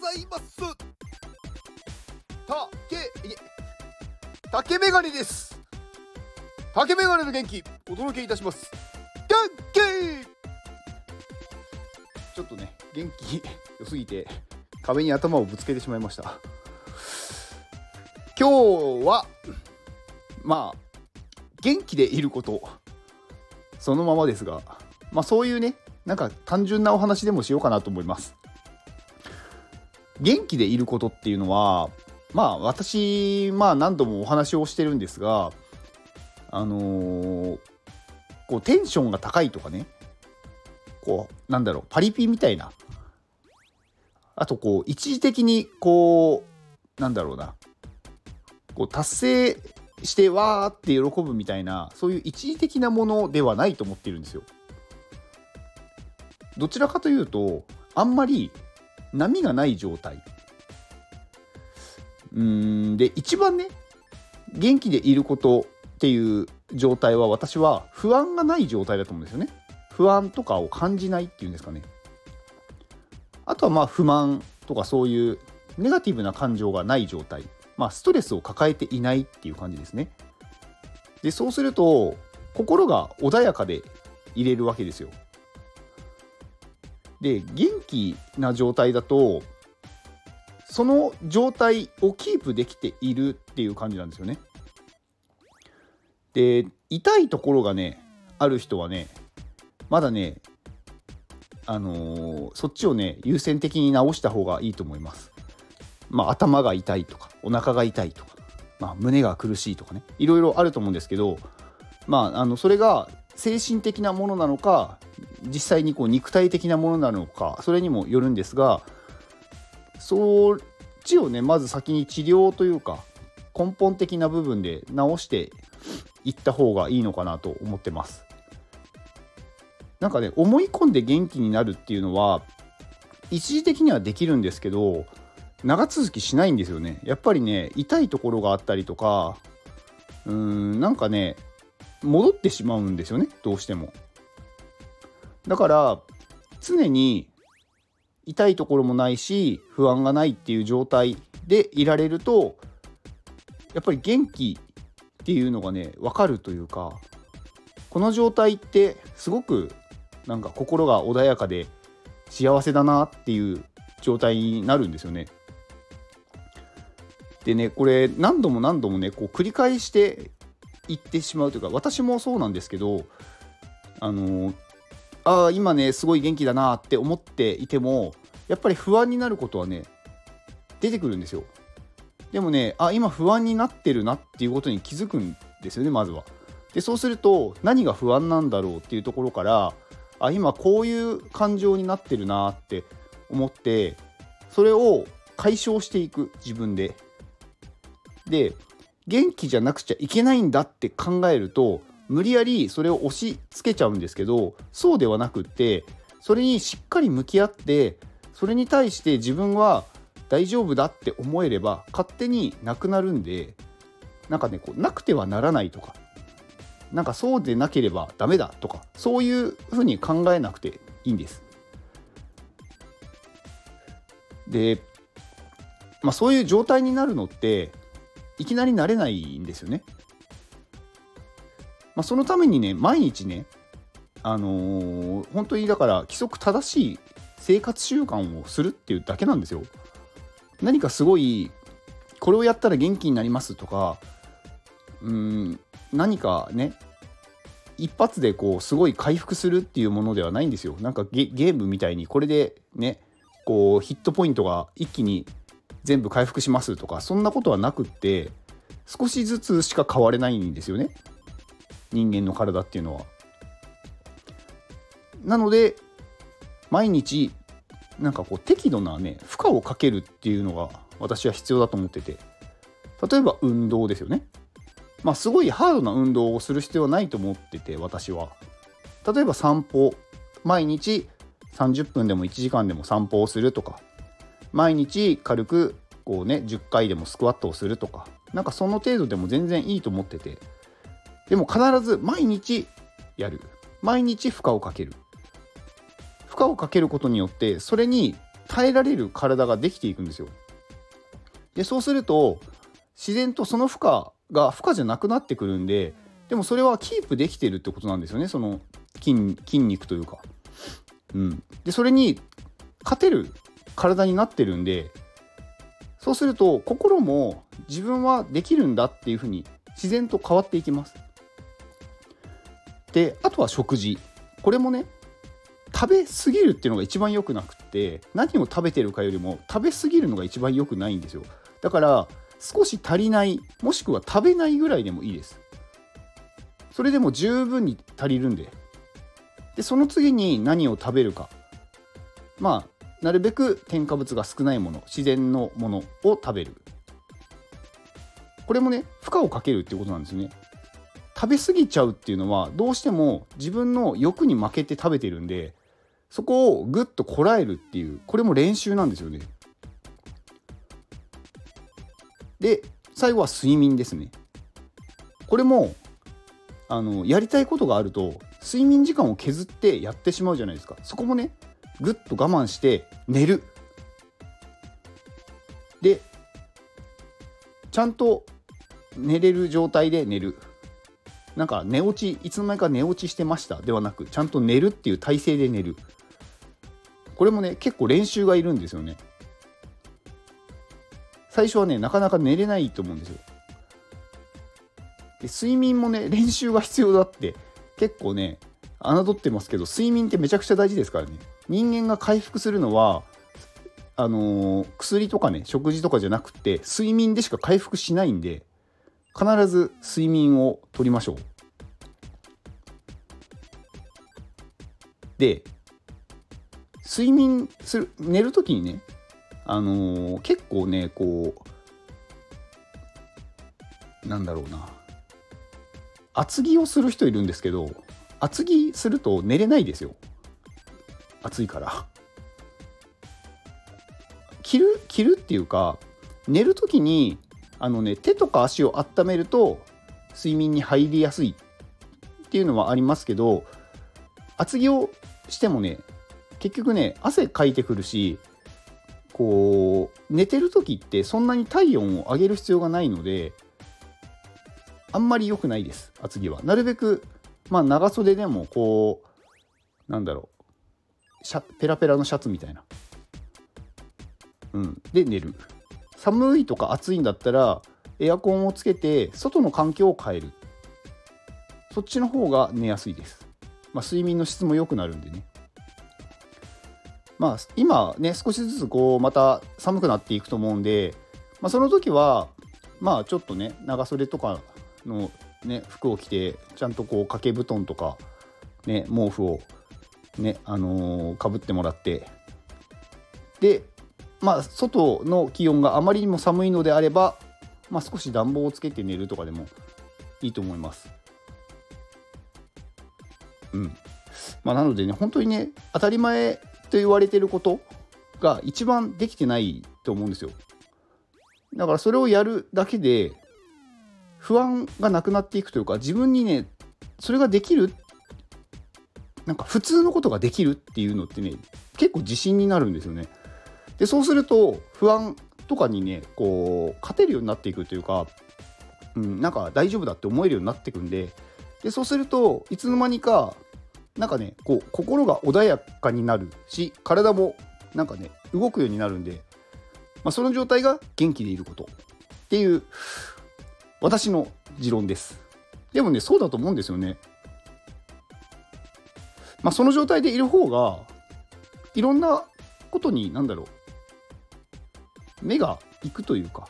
ざいます。たけいえ竹メガネです。竹メガネの元気お届けいたします。元気。ちょっとね元気良すぎて壁に頭をぶつけてしまいました。今日はまあ元気でいることそのままですがまあそういうねなんか単純なお話でもしようかなと思います。元気でいることっていうのはまあ私まあ何度もお話をしてるんですがあのーこうテンションが高いとかねこうなんだろうパリピみたいなあとこう一時的にこうなんだろうなこう達成してわーって喜ぶみたいなそういう一時的なものではないと思ってるんですよ。どちらかというとあんまり波がない状態。うんで一番ね元気でいることっていう状態は私は不安がない状態だと思うんですよね。不安とかを感じないっていうんですかね。あとはまあ不満とかそういうネガティブな感情がない状態。まあストレスを抱えていないっていう感じですね。でそうすると心が穏やかでいれるわけですよ。で元気な状態だとその状態をキープできているっていう感じなんですよね。で痛いところがねある人はねまだねあのーそっちをね優先的に治した方がいいと思います。まあ頭が痛いとかお腹が痛いとか、まあ、胸が苦しいとかねいろいろあると思うんですけどまああのそれが精神的なものなのか実際にこう肉体的なものなのかそれにもよるんですがそっちをねまず先に治療というか根本的な部分で治していった方がいいのかなと思ってます。なんかね思い込んで元気になるっていうのは一時的にはできるんですけど長続きしないんですよね。やっぱりね痛いところがあったりとかうーんなんかね戻ってしまうんですよねどうしても。だから常に痛いところもないし不安がないっていう状態でいられるとやっぱり元気っていうのがね分かるというかこの状態ってすごくなんか心が穏やかで幸せだなっていう状態になるんですよね。でねこれ何度も何度もねこう繰り返していってしまうというか私もそうなんですけどあのああ今ねすごい元気だなって思っていてもやっぱり不安になることはね出てくるんですよ。でもねあ今不安になってるなっていうことに気づくんですよねまずは。でそうすると何が不安なんだろうっていうところからあ今こういう感情になってるなって思ってそれを解消していく自分で。で元気じゃなくちゃいけないんだって考えると無理やりそれを押し付けちゃうんですけどそうではなくってそれにしっかり向き合ってそれに対して自分は大丈夫だって思えれば勝手になくなるんでなんかねこうなくてはならないとかなんかそうでなければダメだとかそういうふうに考えなくていいんです。で、まあ、そういう状態になるのっていきなりなれないんですよね。まあ、そのためにね毎日ねあのー本当にだから規則正しい生活習慣をするっていうだけなんですよ。何かすごいこれをやったら元気になりますとかうん何かね一発でこうすごい回復するっていうものではないんですよ。なんかゲゲームみたいにこれでねこうヒットポイントが一気に全部回復しますとかそんなことはなくって少しずつしか変われないんですよね人間の体っていうのは。なので毎日なんかこう適度なね負荷をかけるっていうのが私は必要だと思ってて例えば運動ですよね。まあすごいハードな運動をする必要はないと思ってて私は。例えば散歩毎日30分でも1時間でも散歩をするとか毎日軽くこうね10回でもスクワットをするとかなんかその程度でも全然いいと思っててでも必ず毎日やる毎日負荷をかける負荷をかけることによってそれに耐えられる体ができていくんですよ。でそうすると自然とその負荷が負荷じゃなくなってくるんででもそれはキープできてるってことなんですよねその筋筋肉というか。うん、でそれに勝てる体になってるんでそうすると心も自分はできるんだっていうふうに自然と変わっていきます。であとは食事。これもね食べ過ぎるっていうのが一番良くなくって何を食べてるかよりも食べ過ぎるのが一番良くないんですよ。だから少し足りないもしくは食べないぐらいでもいいです。それでも十分に足りるんで。でその次に何を食べるか。まあなるべく添加物が少ないもの自然のものを食べる。これもね負荷をかけるっていうことなんですね。食べ過ぎちゃうっていうのはどうしても自分の欲に負けて食べてるんでそこをぐっとこらえるっていうこれも練習なんですよね。で最後は睡眠ですね。これもあのやりたいことがあると睡眠時間を削ってやってしまうじゃないですかそこもねぐっと我慢して寝るでちゃんと寝れる状態で寝るなんか寝落ちいつの間にか寝落ちしてましたではなくちゃんと寝るっていう体勢で寝る。これもね結構練習がいるんですよね。最初はねなかなか寝れないと思うんですよ。で睡眠もね練習が必要だって結構ね侮ってますけど睡眠ってめちゃくちゃ大事ですからね。人間が回復するのはあのー、薬とかね食事とかじゃなくて睡眠でしか回復しないんで必ず睡眠をとりましょう。で睡眠する寝る時にねあのー、結構ねこうなんだろうな。厚着をする人いるんですけど厚着すると寝れないですよ。暑いから。着る着るっていうか寝る時にあのね手とか足を温めると睡眠に入りやすいっていうのはありますけど厚着をしてもね結局ね汗かいてくるしこう寝てる時ってそんなに体温を上げる必要がないのであんまり良くないです厚着は。なるべくまあ長袖でもこうなんだろうシャペラペラのシャツみたいな。うん。で寝る。寒いとか暑いんだったらエアコンをつけて外の環境を変える。そっちの方が寝やすいです、まあ、睡眠の質も良くなるんでねまあ、今ね少しずつこうまた寒くなっていくと思うんで、まあ、その時はまあちょっとね長袖とかの、ね、服を着てちゃんとこう掛け布団とか、ね、毛布をねあのー、かぶってもらってでまあ外の気温があまりにも寒いのであれば、まあ、少し暖房をつけて寝るとかでもいいと思います。うんまあ、なのでね本当にね当たり前と言われてることが一番できてないと思うんですよ。だからそれをやるだけで不安がなくなっていくというか自分にねそれができるなんか普通のことができるっていうのってね結構自信になるんですよね。でそうすると不安とかにねこう勝てるようになっていくというか、うん、なんか大丈夫だって思えるようになっていくんででそうするといつの間にかなんかねこう心が穏やかになるし体もなんかね動くようになるんで、まあ、その状態が元気でいること。っていう私の持論です。でもねそうだと思うんですよね。まあその状態でいる方がいろんなことに何だろう目がいくというか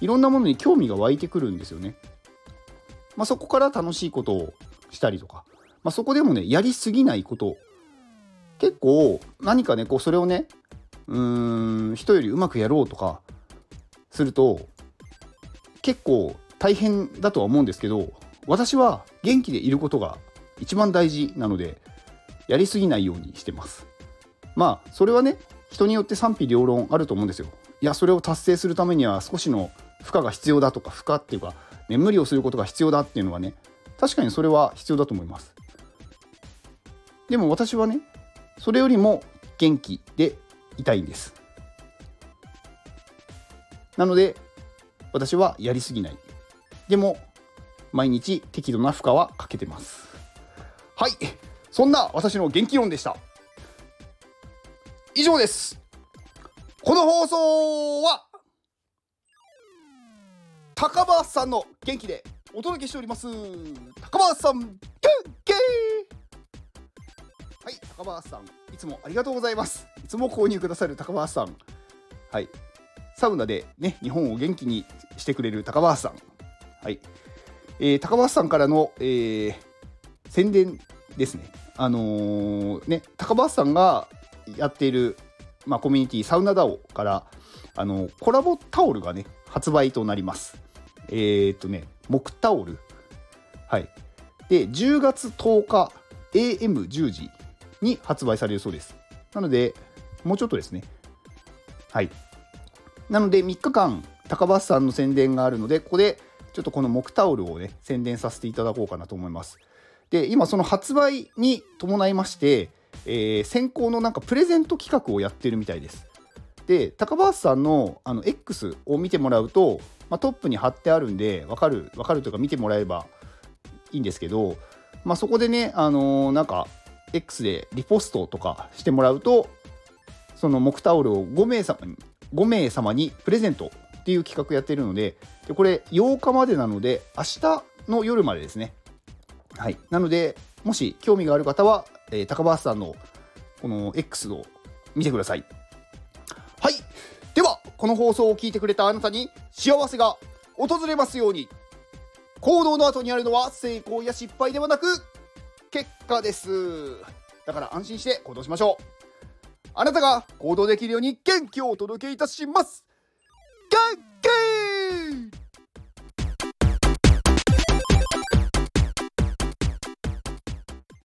いろんなものに興味が湧いてくるんですよね。まあそこから楽しいことをしたりとかまあ、そこでもねやりすぎないこと。結構何かねこうそれをねうーん人よりうまくやろうとかすると結構大変だとは思うんですけど私は元気でいることが一番大事なのでやりすぎないようにしてます。まあそれはね人によって賛否両論あると思うんですよ。いやそれを達成するためには少しの負荷が必要だとか負荷っていうか、ね、無理をすることが必要だっていうのはね確かにそれは必要だと思います。でも私はね、それよりも元気で痛いんです。なので私はやりすぎない。でも毎日適度な負荷はかけてます。はい。そんな私の元気論でした。以上です。この放送は高橋さんの元気でお届けしております。高橋さん元気!はい高橋さんいつもありがとうございます。いつも購入くださる高橋さん。はい。サウナでね日本を元気にしてくれる高橋さん。はい、えー、高橋さんからの、えー、宣伝ですね。あのー、ね高橋さんがやっている、まあ、コミュニティサウナダオからあのコラボタオルがね発売となります。えー、っとね木タオル。はい。で、10月10日 AM10 時。に発売されるそうです。なので、もうちょっとですね。はい。なので、3日間、高橋さんの宣伝があるので、ここでちょっとこの木タオルをね、宣伝させていただこうかなと思います。で、今、その発売に伴いまして、えー、先行のなんかプレゼント企画をやってるみたいです。で、高橋さんのあの X を見てもらうと、まあ、トップに貼ってあるんで分かる分かるというか見てもらえばいいんですけど、まあ、そこでね、あのー、なんか X でリポストとかしてもらうとその木タオルを5名様に5名様にプレゼントっていう企画やってるのででこれ8日までなので明日の夜までですね。はい。なのでもし興味がある方は、えー、高橋さんのこの X を見てください。はい。ではこの放送を聞いてくれたあなたに幸せが訪れますように。行動の後にあるのは成功や失敗ではなく結果です。だから安心して行動しましょう。あなたが行動できるように元気をお届けいたします。元気